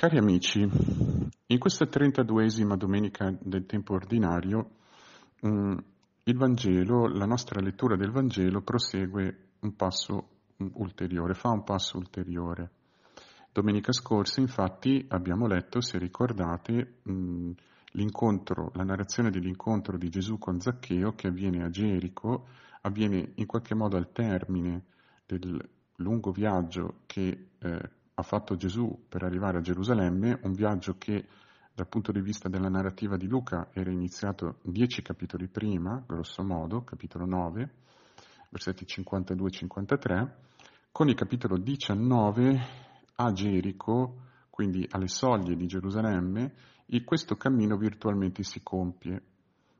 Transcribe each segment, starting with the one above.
Cari amici, in questa 32esima domenica del tempo ordinario, mm, il Vangelo, la nostra lettura del Vangelo prosegue un passo ulteriore, fa un passo ulteriore. Domenica scorsa, infatti, abbiamo letto, se ricordate, mm, l'incontro, la narrazione dell'incontro di Gesù con Zaccheo che avviene a Gerico, avviene in qualche modo al termine del lungo viaggio che eh, ha fatto Gesù per arrivare a Gerusalemme, un viaggio che dal punto di vista della narrativa di Luca era iniziato dieci capitoli prima, grosso modo, capitolo 9, versetti 52-53, con il capitolo 19 a Gerico, quindi alle soglie di Gerusalemme, e questo cammino virtualmente si compie.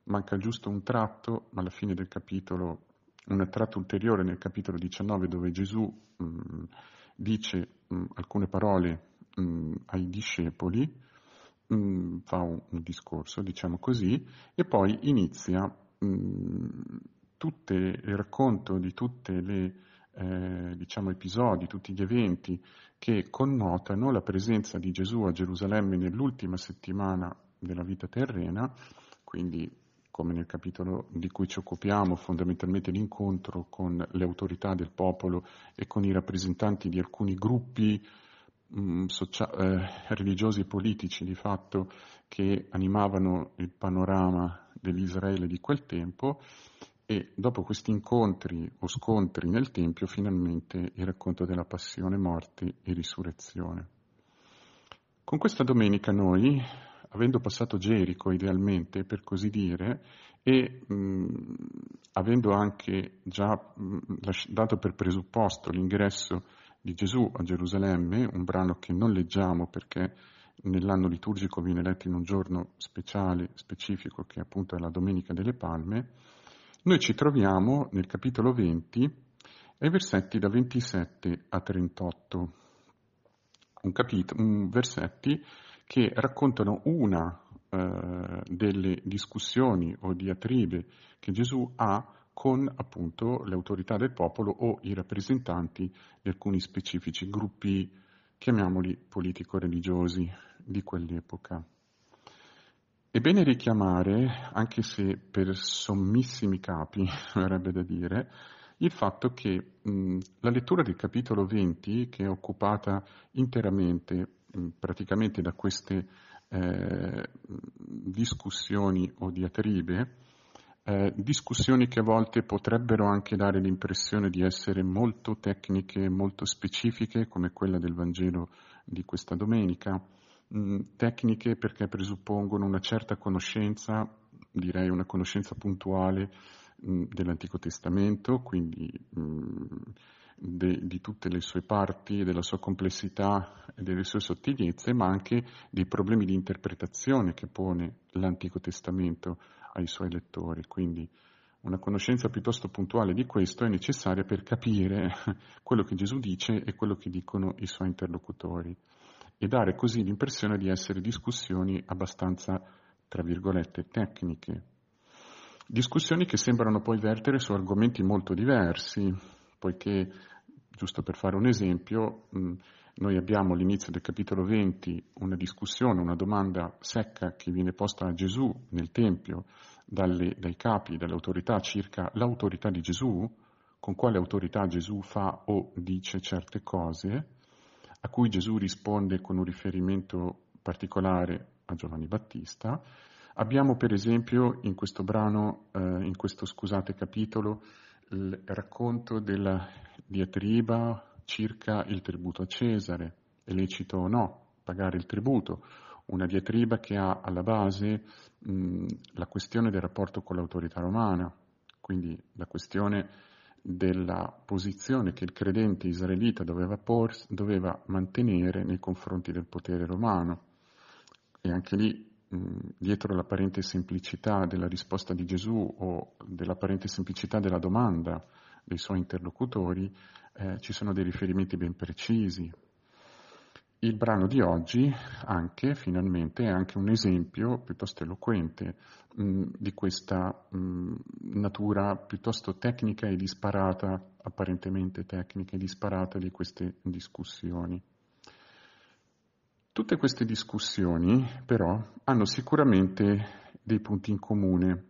Manca giusto un tratto, ma alla fine del capitolo, un tratto ulteriore nel capitolo 19 dove Gesù mh, mm, dice mh, mm, alcune parole mh, mm, ai discepoli, mh, mm, fa un, un, discorso, diciamo così, e poi inizia tutte, il racconto di tutti i eh, diciamo, episodi, tutti gli eventi che connotano la presenza di Gesù a Gerusalemme nell'ultima settimana della vita terrena, quindi come nel capitolo di cui ci occupiamo, fondamentalmente l'incontro con le autorità del popolo e con i rappresentanti di alcuni gruppi mh, mm, socia- eh, religiosi e politici di fatto che animavano il panorama dell'Israele di quel tempo e dopo questi incontri o scontri nel Tempio finalmente il racconto della passione, morte e risurrezione. Con questa domenica noi avendo passato Gerico idealmente, per così dire, e mh, avendo anche già mh, dato per presupposto l'ingresso di Gesù a Gerusalemme, un brano che non leggiamo perché nell'anno liturgico viene letto in un giorno speciale, specifico, che appunto è la Domenica delle Palme, noi ci troviamo nel capitolo 20 ai versetti da 27 a 38. Un, capito, un versetti che raccontano una eh, delle discussioni o diatribe che Gesù ha con appunto le autorità del popolo o i rappresentanti di alcuni specifici gruppi, chiamiamoli politico-religiosi di quell'epoca. È bene richiamare, anche se per sommissimi capi, verrebbe da dire, il fatto che mh, la lettura del capitolo 20, che è occupata interamente praticamente da queste eh, discussioni o diatribe, eh, discussioni che a volte potrebbero anche dare l'impressione di essere molto tecniche, molto specifiche, come quella del Vangelo di questa domenica, mh, mm, tecniche perché presuppongono una certa conoscenza, direi una conoscenza puntuale mh, mm, dell'Antico Testamento, quindi de, di tutte le sue parti, della sua complessità e delle sue sottigliezze, ma anche dei problemi di interpretazione che pone l'Antico Testamento ai suoi lettori. Quindi una conoscenza piuttosto puntuale di questo è necessaria per capire quello che Gesù dice e quello che dicono i suoi interlocutori e dare così l'impressione di essere discussioni abbastanza, tra virgolette, tecniche. Discussioni che sembrano poi vertere su argomenti molto diversi, poiché, giusto per fare un esempio, mh, noi abbiamo all'inizio del capitolo 20 una discussione, una domanda secca che viene posta a Gesù nel Tempio dalle, dai capi, dalle autorità circa l'autorità di Gesù, con quale autorità Gesù fa o dice certe cose, a cui Gesù risponde con un riferimento particolare a Giovanni Battista. Abbiamo per esempio in questo brano, eh, in questo scusate capitolo, il racconto della diatriba circa il tributo a Cesare, è lecito o no pagare il tributo, una diatriba che ha alla base mh, la questione del rapporto con l'autorità romana, quindi la questione della posizione che il credente israelita doveva, porsi, doveva mantenere nei confronti del potere romano. E anche lì dietro l'apparente semplicità della risposta di Gesù o dell'apparente semplicità della domanda dei suoi interlocutori eh, ci sono dei riferimenti ben precisi. Il brano di oggi anche, finalmente, è anche un esempio piuttosto eloquente mh, di questa mh, natura piuttosto tecnica e disparata, apparentemente tecnica e disparata di queste discussioni. Tutte queste discussioni però hanno sicuramente dei punti in comune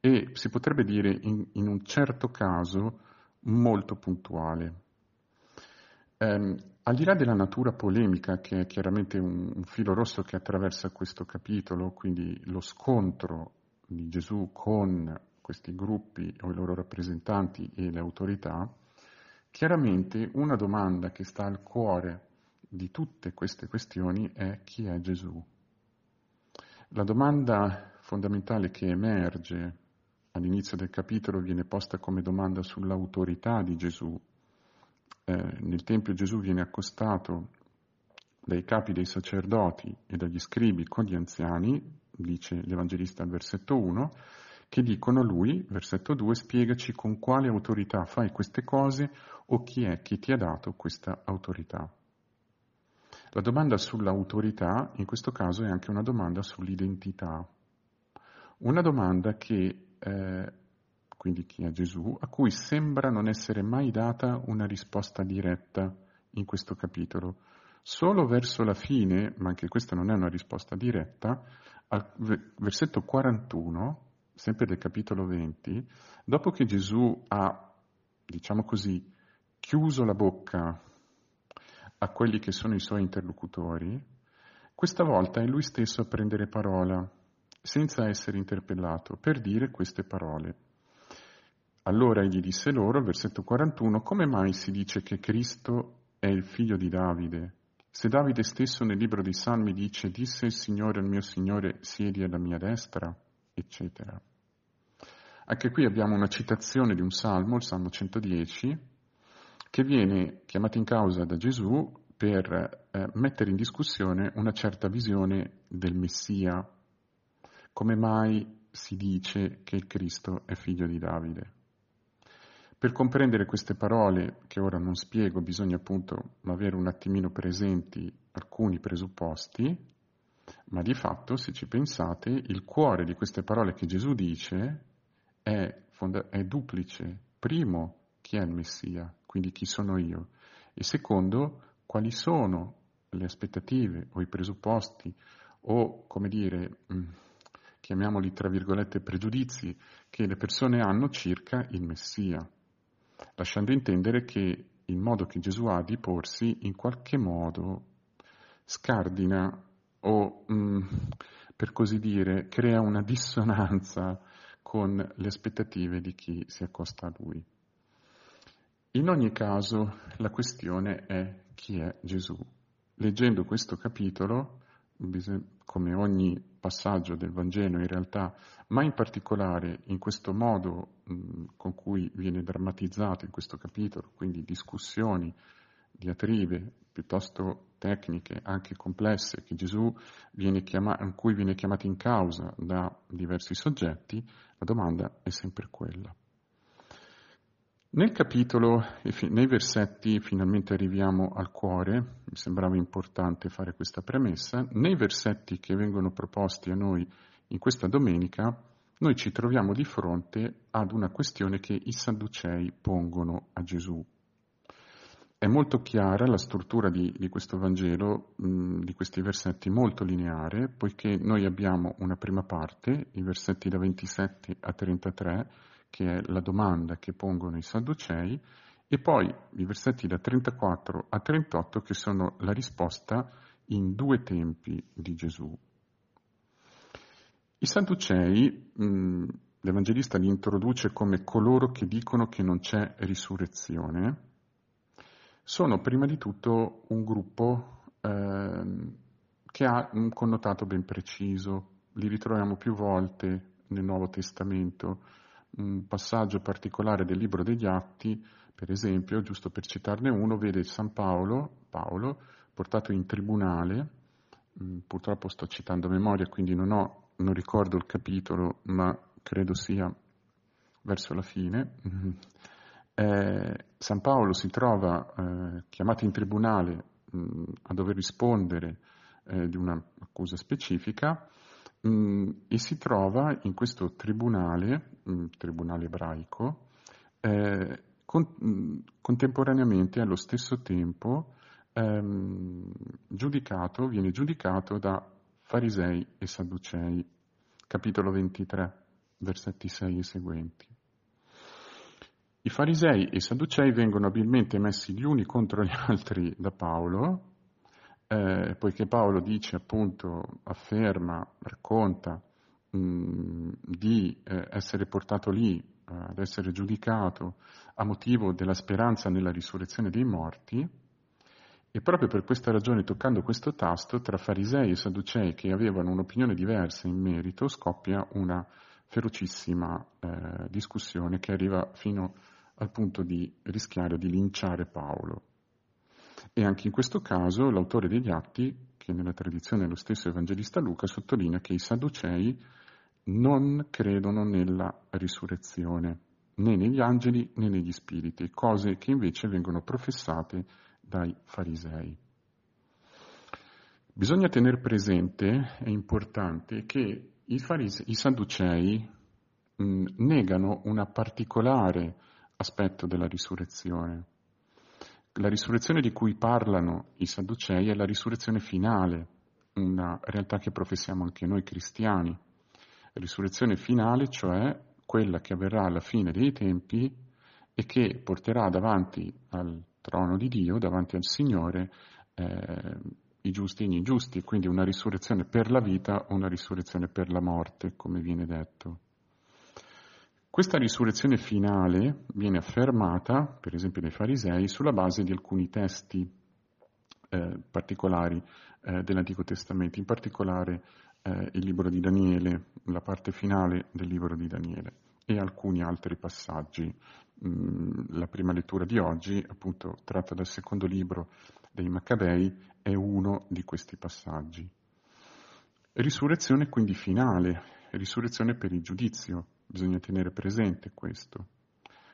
e si potrebbe dire in, in un certo caso molto puntuale. Um, al di là della natura polemica, che è chiaramente un, un, filo rosso che attraversa questo capitolo, quindi lo scontro di Gesù con questi gruppi o i loro rappresentanti e le autorità, chiaramente una domanda che sta al cuore di tutte queste questioni è chi è Gesù. La domanda fondamentale che emerge all'inizio del capitolo viene posta come domanda sull'autorità di Gesù. Eh, nel Tempio Gesù viene accostato dai capi dei sacerdoti e dagli scribi con gli anziani, dice l'Evangelista al versetto 1, che dicono lui, versetto 2, spiegaci con quale autorità fai queste cose o chi è che ti ha dato questa autorità. La domanda sull'autorità in questo caso è anche una domanda sull'identità, una domanda che, eh, quindi chi è Gesù, a cui sembra non essere mai data una risposta diretta in questo capitolo. Solo verso la fine, ma anche questa non è una risposta diretta, al versetto 41, sempre del capitolo 20, dopo che Gesù ha, diciamo così, chiuso la bocca a quelli che sono i suoi interlocutori, questa volta è lui stesso a prendere parola, senza essere interpellato, per dire queste parole. Allora egli disse loro, versetto 41, come mai si dice che Cristo è il figlio di Davide? Se Davide stesso nel libro dei Salmi dice, disse il Signore al mio Signore, siedi alla mia destra, eccetera. Anche qui abbiamo una citazione di un salmo, il Salmo 110, che viene chiamato in causa da Gesù per eh, mettere in discussione una certa visione del Messia. Come mai si dice che il Cristo è figlio di Davide? Per comprendere queste parole, che ora non spiego, bisogna appunto avere un attimino presenti alcuni presupposti, ma di fatto, se ci pensate, il cuore di queste parole che Gesù dice è, fonda- è duplice. Primo, chi è il Messia? Quindi chi sono io, e secondo quali sono le aspettative o i presupposti o, come dire, mm, chiamiamoli tra virgolette pregiudizi che le persone hanno circa il Messia, lasciando intendere che il modo che Gesù ha di porsi in qualche modo scardina o, mm, per così dire, crea una dissonanza con le aspettative di chi si accosta a lui. In ogni caso, la questione è chi è Gesù. Leggendo questo capitolo, come ogni passaggio del Vangelo in realtà, ma in particolare in questo modo con cui viene drammatizzato in questo capitolo, quindi discussioni, diatribe piuttosto tecniche, anche complesse, che Gesù viene chiamato, in cui viene chiamato in causa da diversi soggetti, la domanda è sempre quella. Nel capitolo, nei versetti, finalmente arriviamo al cuore, mi sembrava importante fare questa premessa, nei versetti che vengono proposti a noi in questa domenica, noi ci troviamo di fronte ad una questione che i Sadducei pongono a Gesù. È molto chiara la struttura di, di questo Vangelo, di questi versetti, molto lineare, poiché noi abbiamo una prima parte, i versetti da 27 a 33, che è la domanda che pongono i Sadducei, e poi i versetti da 34 a 38 che sono la risposta in due tempi di Gesù. I Sadducei, mh, l'Evangelista li introduce come coloro che dicono che non c'è risurrezione, sono prima di tutto un gruppo eh, che ha un connotato ben preciso, li ritroviamo più volte nel Nuovo Testamento, un passaggio particolare del libro degli Atti, per esempio, giusto per citarne uno, vede San Paolo, Paolo portato in tribunale, mm, purtroppo sto citando a memoria, quindi non, ho, non ricordo il capitolo, ma credo sia verso la fine. Eh, San Paolo si trova eh, chiamato in tribunale mh, mm, a dover rispondere eh, di un'accusa specifica Mm, e si trova in questo tribunale, mm, tribunale ebraico, eh, con, mm, contemporaneamente allo stesso tempo ehm, giudicato, viene giudicato da farisei e sadducei, capitolo 23, versetti 6 e seguenti. I farisei e i sadducei vengono abilmente messi gli uni contro gli altri da Paolo, eh, poiché Paolo dice appunto, afferma, racconta mh, mm, di eh, essere portato lì, eh, ad essere giudicato a motivo della speranza nella risurrezione dei morti, e proprio per questa ragione, toccando questo tasto, tra farisei e sadducei che avevano un'opinione diversa in merito, scoppia una ferocissima eh, discussione che arriva fino al punto di rischiare di linciare Paolo. E anche in questo caso l'autore degli atti, che nella tradizione è lo stesso evangelista Luca, sottolinea che i sadducei non credono nella risurrezione, né negli angeli né negli spiriti, cose che invece vengono professate dai farisei. Bisogna tenere presente, è importante, che i, farise, i sadducei mh, negano un particolare aspetto della risurrezione. La risurrezione di cui parlano i sadducei è la risurrezione finale, una realtà che professiamo anche noi cristiani. Risurrezione finale, cioè quella che avverrà alla fine dei tempi e che porterà davanti al trono di Dio, davanti al Signore, eh, i giusti e gli ingiusti, quindi una risurrezione per la vita o una risurrezione per la morte, come viene detto. Questa risurrezione finale viene affermata, per esempio dai farisei, sulla base di alcuni testi eh, particolari eh, dell'Antico Testamento, in particolare eh, il libro di Daniele, la parte finale del libro di Daniele e alcuni altri passaggi. Mm, la prima lettura di oggi, appunto tratta dal secondo libro dei Maccabei, è uno di questi passaggi. Risurrezione quindi finale, risurrezione per il giudizio, bisogna tenere presente questo.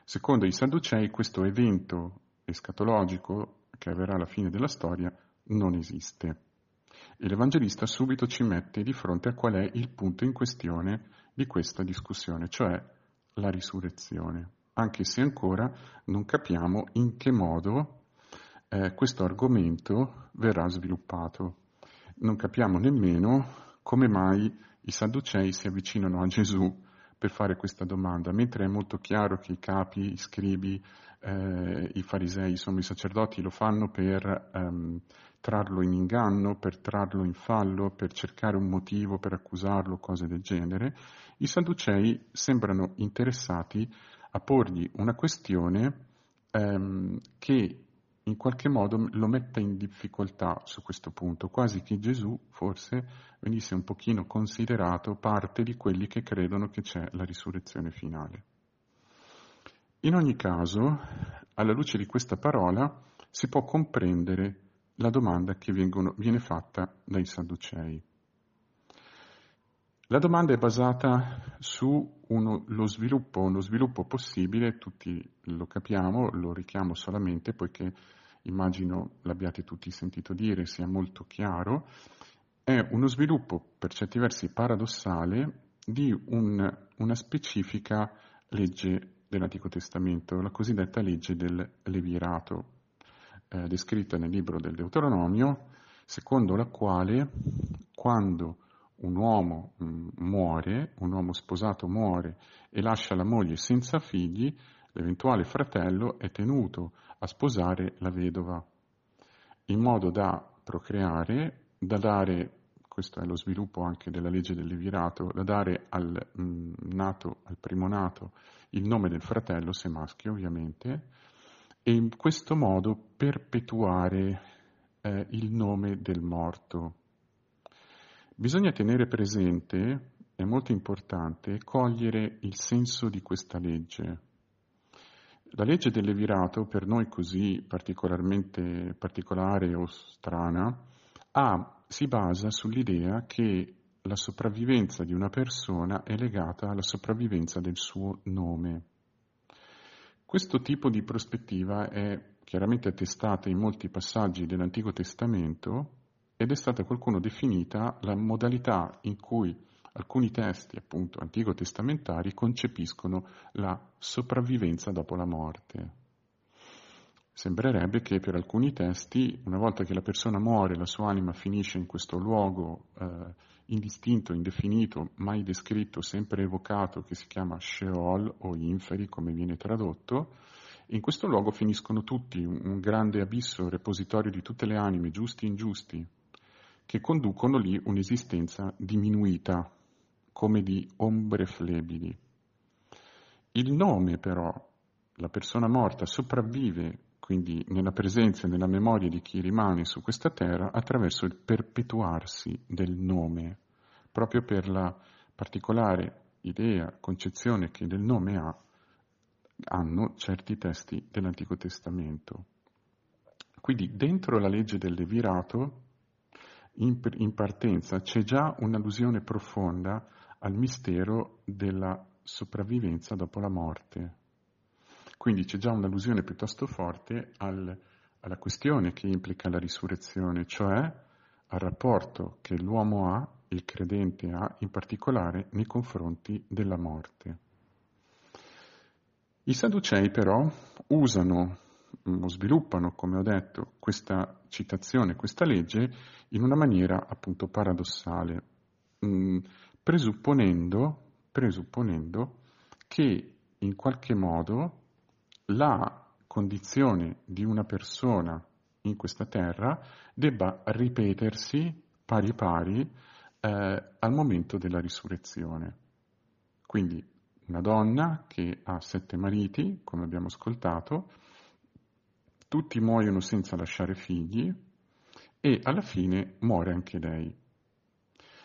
Secondo i Sadducei questo evento escatologico che avverrà alla fine della storia non esiste. E l'Evangelista subito ci mette di fronte a qual è il punto in questione di questa discussione, cioè la risurrezione, anche se ancora non capiamo in che modo eh, questo argomento verrà sviluppato. Non capiamo nemmeno come mai i Sadducei si avvicinano a Gesù per fare questa domanda, mentre è molto chiaro che i capi, i scribi, eh, i farisei, insomma i sacerdoti lo fanno per ehm, trarlo in inganno, per trarlo in fallo, per cercare un motivo per accusarlo, cose del genere, i sadducei sembrano interessati a porgli una questione ehm, che in qualche modo lo metta in difficoltà su questo punto, quasi che Gesù forse venisse un pochino considerato parte di quelli che credono che c'è la risurrezione finale. In ogni caso, alla luce di questa parola, si può comprendere la domanda che vengono, viene fatta dai Sadducei. La domanda è basata su uno, lo, sviluppo, uno sviluppo possibile, tutti lo capiamo, lo richiamo solamente poiché immagino l'abbiate tutti sentito dire, sia molto chiaro, è uno sviluppo per certi versi paradossale di un, una specifica legge dell'Antico Testamento, la cosiddetta legge del Levirato, eh, descritta nel libro del Deuteronomio, secondo la quale quando un uomo mm, muore, un uomo sposato muore e lascia la moglie senza figli, l'eventuale fratello è tenuto a sposare la vedova, in modo da procreare, da dare, questo è lo sviluppo anche della legge del Levirato, da dare al, mm, nato, al primo nato il nome del fratello, se maschio ovviamente, e in questo modo perpetuare eh, il nome del morto. Bisogna tenere presente, è molto importante, cogliere il senso di questa legge. La legge del Levirato, per noi così particolarmente particolare o strana, ha, si basa sull'idea che la sopravvivenza di una persona è legata alla sopravvivenza del suo nome. Questo tipo di prospettiva è chiaramente attestata in molti passaggi dell'Antico Testamento ed è stata qualcuno definita la modalità in cui alcuni testi, appunto, antico testamentari concepiscono la sopravvivenza dopo la morte. Sembrerebbe che per alcuni testi, una volta che la persona muore, la sua anima finisce in questo luogo eh, indistinto, indefinito, mai descritto, sempre evocato, che si chiama Sheol o Inferi, come viene tradotto. In questo luogo finiscono tutti, un grande abisso, repositorio di tutte le anime, giusti e ingiusti, che conducono lì un'esistenza diminuita, come di ombre flebili. Il nome però, la persona morta sopravvive quindi nella presenza e nella memoria di chi rimane su questa terra attraverso il perpetuarsi del nome, proprio per la particolare idea, concezione che del nome ha, hanno certi testi dell'Antico Testamento. Quindi dentro la legge del Levirato, in, in partenza, c'è già un'allusione profonda al mistero della sopravvivenza dopo la morte. Quindi c'è già un'allusione piuttosto forte al, alla questione che implica la risurrezione, cioè al rapporto che l'uomo ha, il credente ha, in particolare nei confronti della morte. I Sadducei però usano sviluppano, come ho detto, questa citazione, questa legge in una maniera appunto paradossale, mm, presupponendo, presupponendo che in qualche modo la condizione di una persona in questa terra debba ripetersi pari pari eh, al momento della risurrezione. Quindi una donna che ha sette mariti, come abbiamo ascoltato, tutti muoiono senza lasciare figli e alla fine muore anche lei.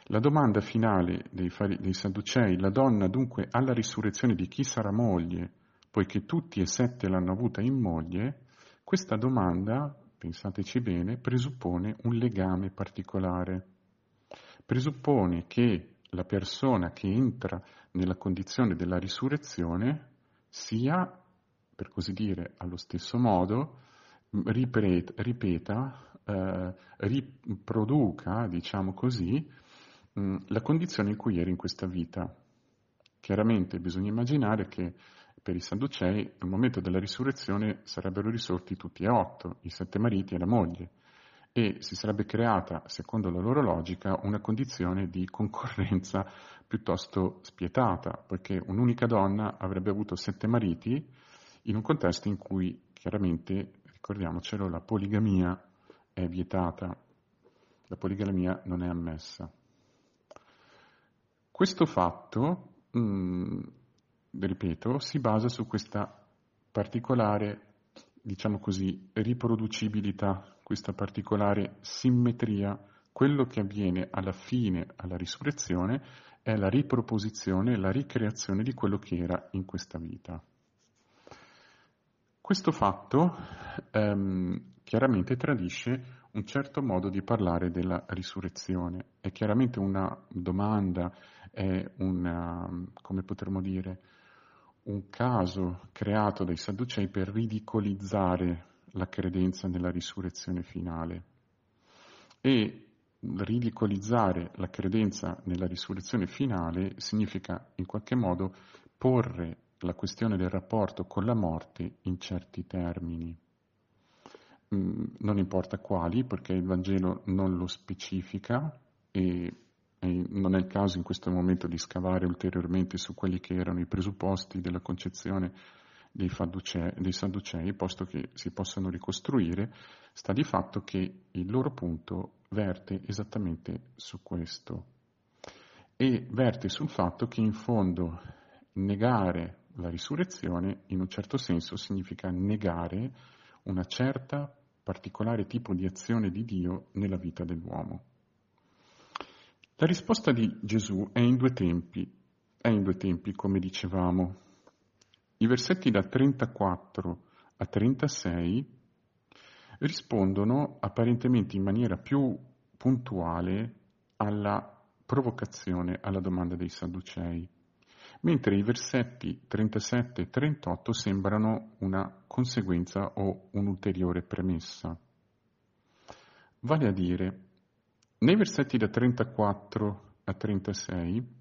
La domanda finale dei, dei Sadducei, la donna dunque alla risurrezione di chi sarà moglie poiché tutti e sette l'hanno avuta in moglie, questa domanda, pensateci bene, presuppone un legame particolare. Presuppone che la persona che entra nella condizione della risurrezione sia, per così dire, allo stesso modo, ripeta, eh, riproduca, diciamo così, mh, la condizione in cui era in questa vita. Chiaramente bisogna immaginare che per i Sadducei al momento della risurrezione sarebbero risorti tutti e otto, i sette mariti e la moglie, e si sarebbe creata, secondo la loro logica, una condizione di concorrenza piuttosto spietata, poiché un'unica donna avrebbe avuto sette mariti in un contesto in cui chiaramente, ricordiamocelo, la poligamia è vietata, la poligamia non è ammessa. Questo fatto mh, mm, ripeto, si basa su questa particolare, diciamo così, riproducibilità, questa particolare simmetria. Quello che avviene alla fine, alla risurrezione, è la riproposizione, la ricreazione di quello che era in questa vita. Questo fatto ehm, chiaramente tradisce un certo modo di parlare della risurrezione. È chiaramente una domanda, è una, come potremmo dire, un caso creato dai Sadducei per ridicolizzare la credenza nella risurrezione finale. E ridicolizzare la credenza nella risurrezione finale significa in qualche modo porre la questione del rapporto con la morte in certi termini. Mm, non importa quali, perché il Vangelo non lo specifica e non è il caso in questo momento di scavare ulteriormente su quelli che erano i presupposti della concezione dei, Sadducei, dei Sadducei, posto che si possano ricostruire, sta di fatto che il loro punto verte esattamente su questo. E verte sul fatto che in fondo negare la risurrezione in un certo senso significa negare una certa particolare tipo di azione di Dio nella vita dell'uomo. La risposta di Gesù è in due tempi, è in due tempi come dicevamo. I versetti da 34 a 36 rispondono apparentemente in maniera più puntuale alla provocazione, alla domanda dei Sadducei, mentre i versetti 37 e 38 sembrano una conseguenza o un'ulteriore premessa. Vale a dire, nei versetti da 34 a 36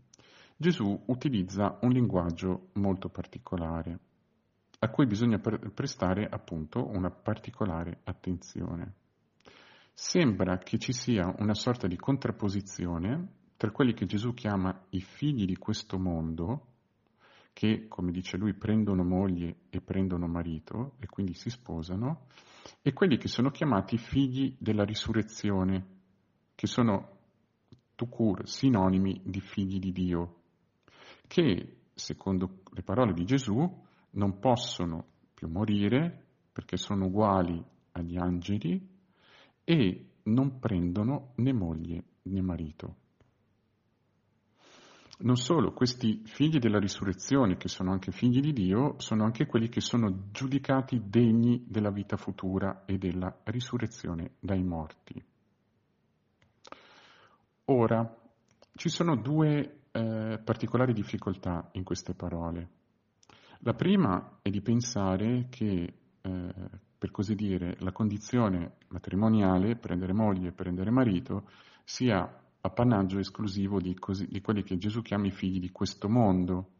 Gesù utilizza un linguaggio molto particolare a cui bisogna prestare appunto una particolare attenzione. Sembra che ci sia una sorta di contrapposizione tra quelli che Gesù chiama i figli di questo mondo, che, come dice lui, prendono moglie e prendono marito e quindi si sposano, e quelli che sono chiamati figli della risurrezione, che sono tucur sinonimi di figli di Dio, che, secondo le parole di Gesù, non possono più morire perché sono uguali agli angeli e non prendono né moglie né marito. Non solo, questi figli della risurrezione, che sono anche figli di Dio, sono anche quelli che sono giudicati degni della vita futura e della risurrezione dai morti. Ora, ci sono due eh, particolari difficoltà in queste parole. La prima è di pensare che, eh, per così dire, la condizione matrimoniale, prendere moglie e prendere marito, sia appannaggio esclusivo di, così, di, quelli che Gesù chiama i figli di questo mondo,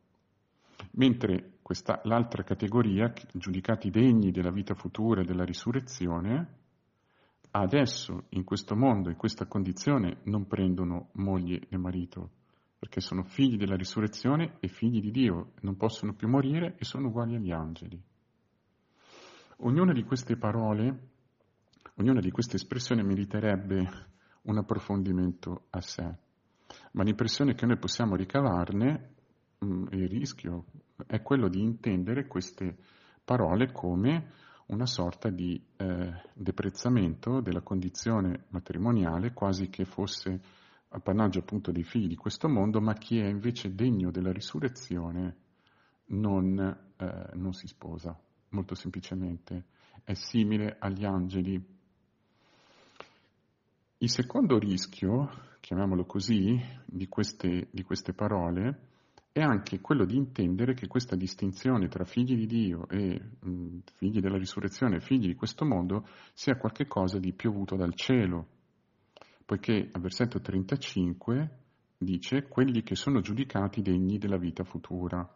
mentre questa, l'altra categoria, giudicati degni della vita futura e della risurrezione, adesso in questo mondo, in questa condizione, non prendono moglie e marito, perché sono figli della risurrezione e figli di Dio, non possono più morire e sono uguali agli angeli. Ognuna di queste parole, ognuna di queste espressioni meriterebbe un approfondimento a sé, ma l'impressione che noi possiamo ricavarne, mm, il rischio, è quello di intendere queste parole come una sorta di eh, deprezzamento della condizione matrimoniale, quasi che fosse appannaggio appunto dei figli di questo mondo, ma chi è invece degno della risurrezione non, eh, non si sposa, molto semplicemente. È simile agli angeli. Il secondo rischio, chiamiamolo così, di queste, di queste parole è anche quello di intendere che questa distinzione tra figli di Dio e mh, figli della risurrezione e figli di questo mondo sia qualcosa di piovuto dal cielo, poiché al versetto 35 dice quelli che sono giudicati degni della vita futura.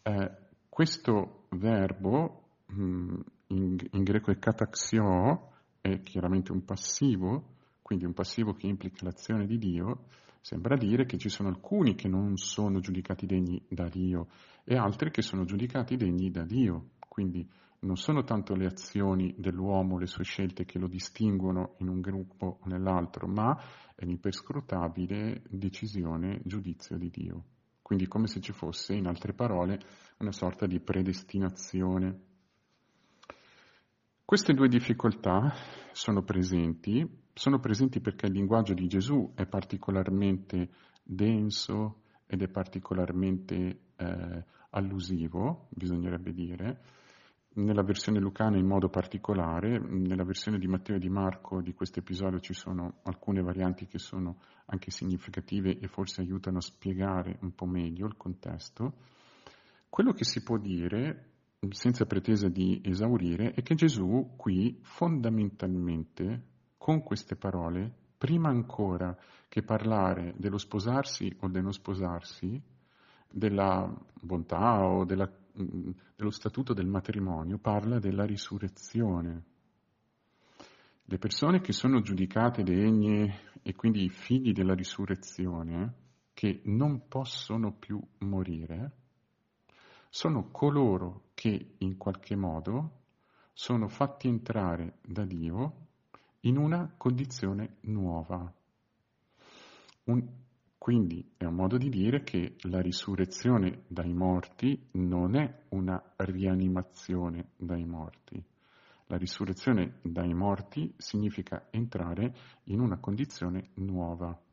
Eh, questo verbo mh, in, in, greco è kataxio, è chiaramente un passivo, quindi un passivo che implica l'azione di Dio, sembra dire che ci sono alcuni che non sono giudicati degni da Dio e altri che sono giudicati degni da Dio. Quindi non sono tanto le azioni dell'uomo, le sue scelte che lo distinguono in un gruppo o nell'altro, ma è l'imperscrutabile decisione, giudizio di Dio. Quindi come se ci fosse, in altre parole, una sorta di predestinazione. Queste due difficoltà sono presenti, sono presenti perché il linguaggio di Gesù è particolarmente denso ed è particolarmente eh, allusivo, bisognerebbe dire, nella versione lucana in modo particolare, nella versione di Matteo e di Marco di questo episodio ci sono alcune varianti che sono anche significative e forse aiutano a spiegare un po' meglio il contesto. Quello che si può dire, senza pretesa di esaurire, è che Gesù qui fondamentalmente, con queste parole, prima ancora che parlare dello sposarsi o del non sposarsi, della bontà o della Mm, dello statuto del matrimonio parla della risurrezione. Le persone che sono giudicate degne e quindi figli della risurrezione, che non possono più morire, sono coloro che in qualche modo sono fatti entrare da Dio in una condizione nuova. Un, quindi è un modo di dire che la risurrezione dai morti non è una rianimazione dai morti. La risurrezione dai morti significa entrare in una condizione nuova.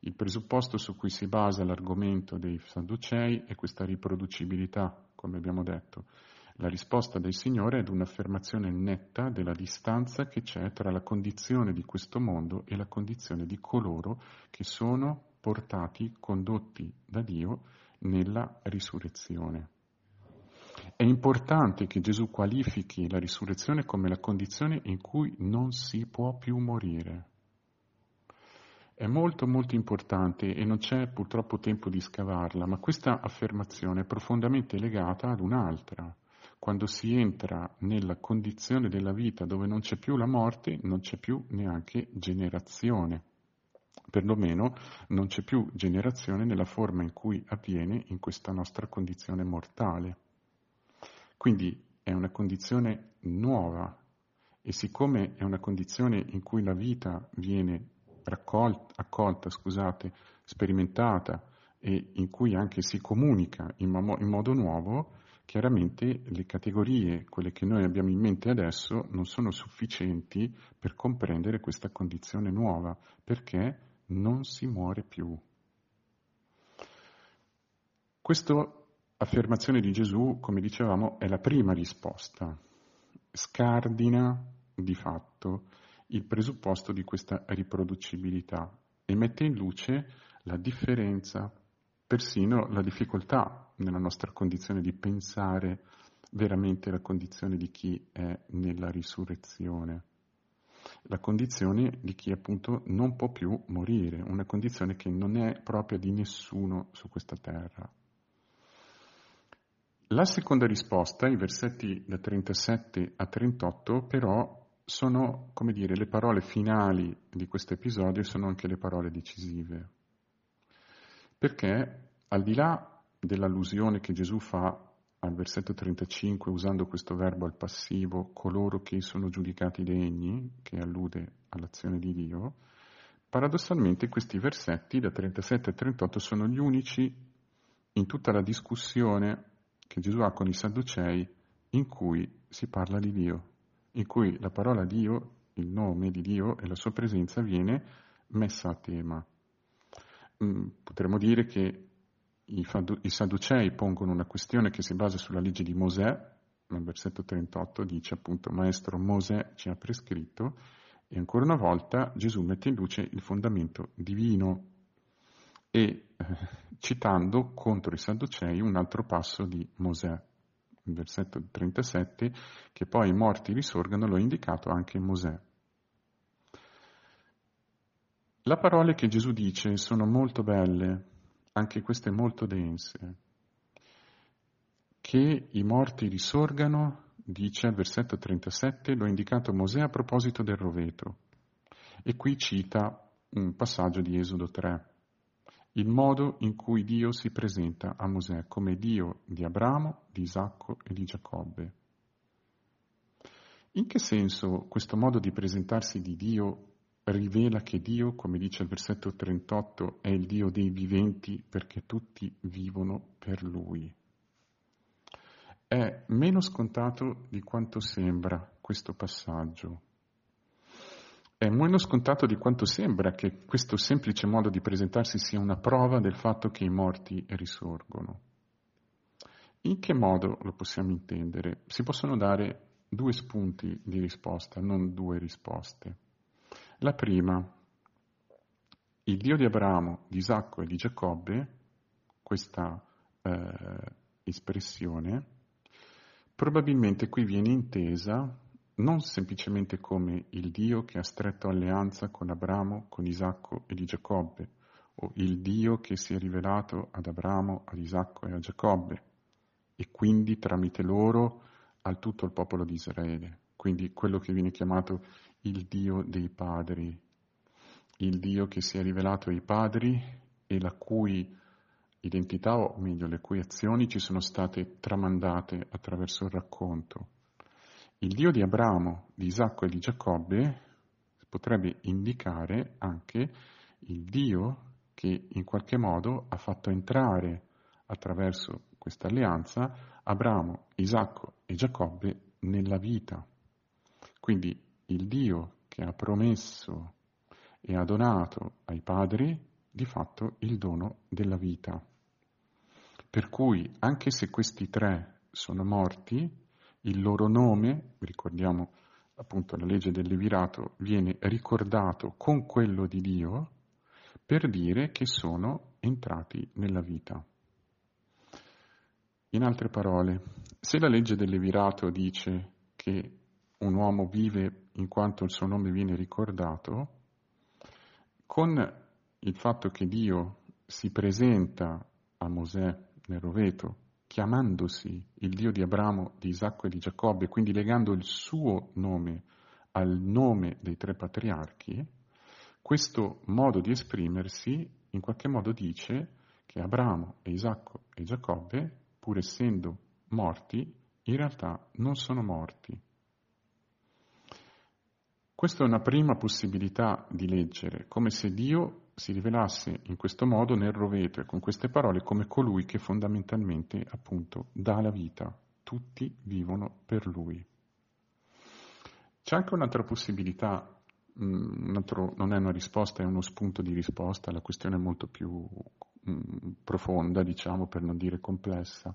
Il presupposto su cui si basa l'argomento dei Sadducei è questa riproducibilità, come abbiamo detto. La risposta del Signore è ad un'affermazione netta della distanza che c'è tra la condizione di questo mondo e la condizione di coloro che sono portati, condotti da Dio nella risurrezione. È importante che Gesù qualifichi la risurrezione come la condizione in cui non si può più morire. È molto molto importante e non c'è purtroppo tempo di scavarla, ma questa affermazione è profondamente legata ad un'altra. Quando si entra nella condizione della vita dove non c'è più la morte, non c'è più neanche generazione. Perlomeno non c'è più generazione nella forma in cui avviene in questa nostra condizione mortale. Quindi è una condizione nuova e siccome è una condizione in cui la vita viene raccolta, accolta, scusate, sperimentata e in cui anche si comunica in, mo- in modo nuovo, chiaramente le categorie, quelle che noi abbiamo in mente adesso, non sono sufficienti per comprendere questa condizione nuova, perché non si muore più. Questa affermazione di Gesù, come dicevamo, è la prima risposta, scardina di fatto il presupposto di questa riproducibilità e mette in luce la differenza, persino la difficoltà nella nostra condizione di pensare veramente la condizione di chi è nella risurrezione, la condizione di chi appunto non può più morire, una condizione che non è propria di nessuno su questa terra. La seconda risposta, i versetti da 37 a 38, però sono, come dire, le parole finali di questo episodio sono anche le parole decisive. Perché al di là dell'allusione che Gesù fa al versetto 35 usando questo verbo al passivo, coloro che sono giudicati degni, che allude all'azione di Dio, paradossalmente questi versetti da 37 a 38 sono gli unici in tutta la discussione che Gesù ha con i Sadducei in cui si parla di Dio in cui la parola Dio, il nome di Dio e la sua presenza viene messa a tema. Mm, potremmo dire che i, Sadducei pongono una questione che si basa sulla legge di Mosè, nel versetto 38 dice appunto Maestro Mosè ci ha prescritto e ancora una volta Gesù mette in luce il fondamento divino e eh, citando contro i Sadducei un altro passo di Mosè versetto 37, che poi i morti risorgano, lo ha indicato anche Mosè. Le parole che Gesù dice sono molto belle, anche queste molto dense. Che i morti risorgano, dice al versetto 37, lo ha indicato Mosè a proposito del roveto. E qui cita un passaggio di Esodo 3 il modo in cui Dio si presenta a Mosè come Dio di Abramo, di Isacco e di Giacobbe. In che senso questo modo di presentarsi di Dio rivela che Dio, come dice il versetto 38, è il Dio dei viventi perché tutti vivono per Lui? È meno scontato di quanto sembra questo passaggio. È meno scontato di quanto sembra che questo semplice modo di presentarsi sia una prova del fatto che i morti risorgono. In che modo lo possiamo intendere? Si possono dare due spunti di risposta, non due risposte. La prima, il Dio di Abramo, di Isacco e di Giacobbe, questa eh, espressione, probabilmente qui viene intesa non semplicemente come il Dio che ha stretto alleanza con Abramo, con Isacco e di Giacobbe, o il Dio che si è rivelato ad Abramo, ad Isacco e a Giacobbe, e quindi tramite loro al tutto il popolo di Israele. Quindi quello che viene chiamato il Dio dei padri, il Dio che si è rivelato ai padri e la cui identità, o meglio, le cui azioni ci sono state tramandate attraverso il racconto. Il Dio di Abramo, di Isacco e di Giacobbe potrebbe indicare anche il Dio che in qualche modo ha fatto entrare attraverso questa alleanza Abramo, Isacco e Giacobbe nella vita. Quindi il Dio che ha promesso e ha donato ai padri di fatto il dono della vita. Per cui anche se questi tre sono morti, il loro nome, ricordiamo appunto la legge del Levirato, viene ricordato con quello di Dio per dire che sono entrati nella vita. In altre parole, se la legge del Levirato dice che un uomo vive in quanto il suo nome viene ricordato, con il fatto che Dio si presenta a Mosè nel roveto chiamandosi il Dio di Abramo, di Isacco e di Giacobbe, quindi legando il suo nome al nome dei tre patriarchi, questo modo di esprimersi in qualche modo dice che Abramo e Isacco e Giacobbe, pur essendo morti, in realtà non sono morti. Questa è una prima possibilità di leggere, come se Dio si rivelasse in questo modo nel roveto e con queste parole come colui che fondamentalmente appunto dà la vita. Tutti vivono per lui. C'è anche un'altra possibilità, mm, un altro, non è una risposta, è uno spunto di risposta, la questione molto più mm, profonda, diciamo, per non dire complessa.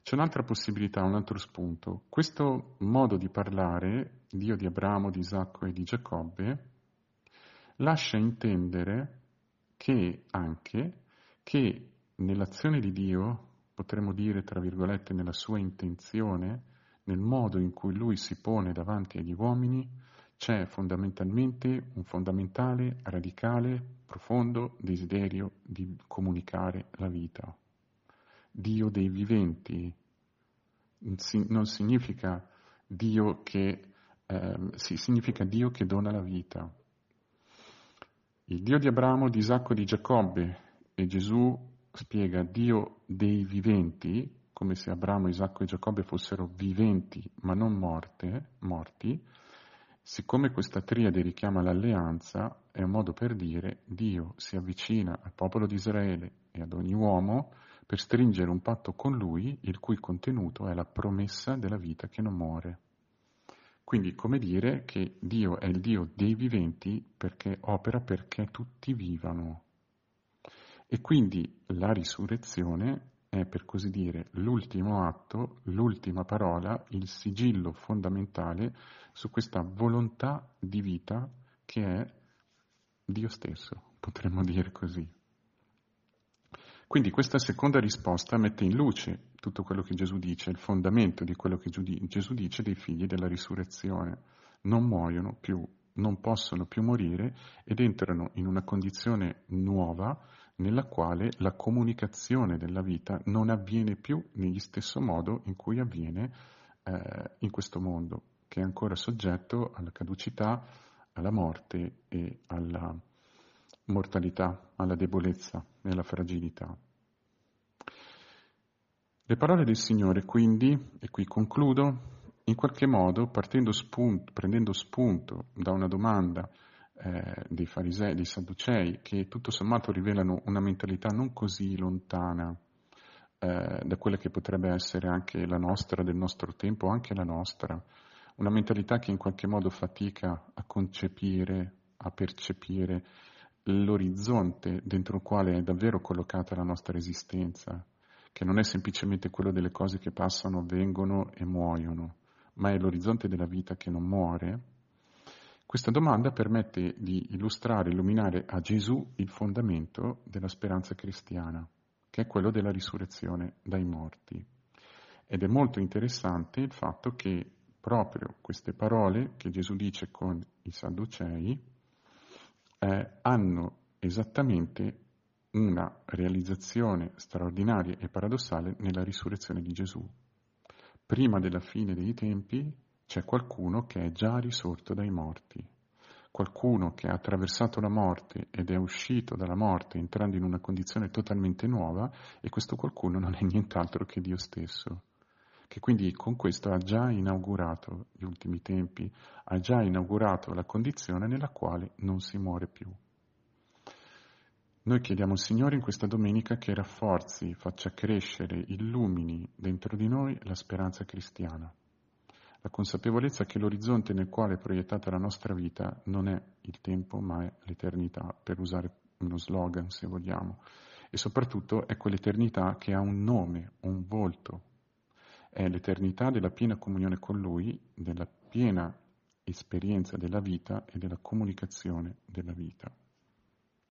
C'è un'altra possibilità, un altro spunto. Questo modo di parlare, Dio di Abramo, di Isacco e di Giacobbe, lascia intendere che anche che nell'azione di Dio, potremmo dire tra virgolette nella sua intenzione, nel modo in cui lui si pone davanti agli uomini, c'è fondamentalmente un fondamentale, radicale, profondo desiderio di comunicare la vita. Dio dei viventi non significa Dio che, eh, significa Dio che dona la vita. Il Dio di Abramo, di Isacco e di Giacobbe e Gesù spiega Dio dei viventi, come se Abramo, Isacco e Giacobbe fossero viventi ma non morte, morti, siccome questa triade richiama l'alleanza, è un modo per dire Dio si avvicina al popolo di Israele e ad ogni uomo per stringere un patto con lui, il cui contenuto è la promessa della vita che non muore. Quindi come dire che Dio è il Dio dei viventi perché opera perché tutti vivano. E quindi la risurrezione è per così dire l'ultimo atto, l'ultima parola, il sigillo fondamentale su questa volontà di vita che è Dio stesso, potremmo dire così. Quindi questa seconda risposta mette in luce tutto quello che Gesù dice, il fondamento di quello che Gesù dice dei figli della risurrezione. Non muoiono più, non possono più morire ed entrano in una condizione nuova nella quale la comunicazione della vita non avviene più negli stesso modo in cui avviene eh, in questo mondo, che è ancora soggetto alla caducità, alla morte e alla mortalità, alla debolezza e alla fragilità. Le parole del Signore quindi, e qui concludo, in qualche modo spunto, prendendo spunto da una domanda eh, dei farisei, dei sadducei, che tutto sommato rivelano una mentalità non così lontana eh, da quella che potrebbe essere anche la nostra, del nostro tempo, anche la nostra, una mentalità che in qualche modo fatica a concepire, a percepire l'orizzonte dentro il quale è davvero collocata la nostra esistenza, che non è semplicemente quello delle cose che passano, vengono e muoiono, ma è l'orizzonte della vita che non muore, questa domanda permette di illustrare, illuminare a Gesù il fondamento della speranza cristiana, che è quello della risurrezione dai morti. Ed è molto interessante il fatto che proprio queste parole che Gesù dice con i Sadducei, eh, hanno esattamente una realizzazione straordinaria e paradossale nella risurrezione di Gesù. Prima della fine dei tempi c'è qualcuno che è già risorto dai morti, qualcuno che ha attraversato la morte ed è uscito dalla morte entrando in una condizione totalmente nuova e questo qualcuno non è nient'altro che Dio stesso che quindi con questo ha già inaugurato gli ultimi tempi, ha già inaugurato la condizione nella quale non si muore più. Noi chiediamo al Signore in questa domenica che rafforzi, faccia crescere, illumini dentro di noi la speranza cristiana, la consapevolezza che l'orizzonte nel quale è proiettata la nostra vita non è il tempo ma è l'eternità, per usare uno slogan se vogliamo, e soprattutto è quell'eternità che ha un nome, un volto, è l'eternità della piena comunione con Lui, della piena esperienza della vita e della comunicazione della vita.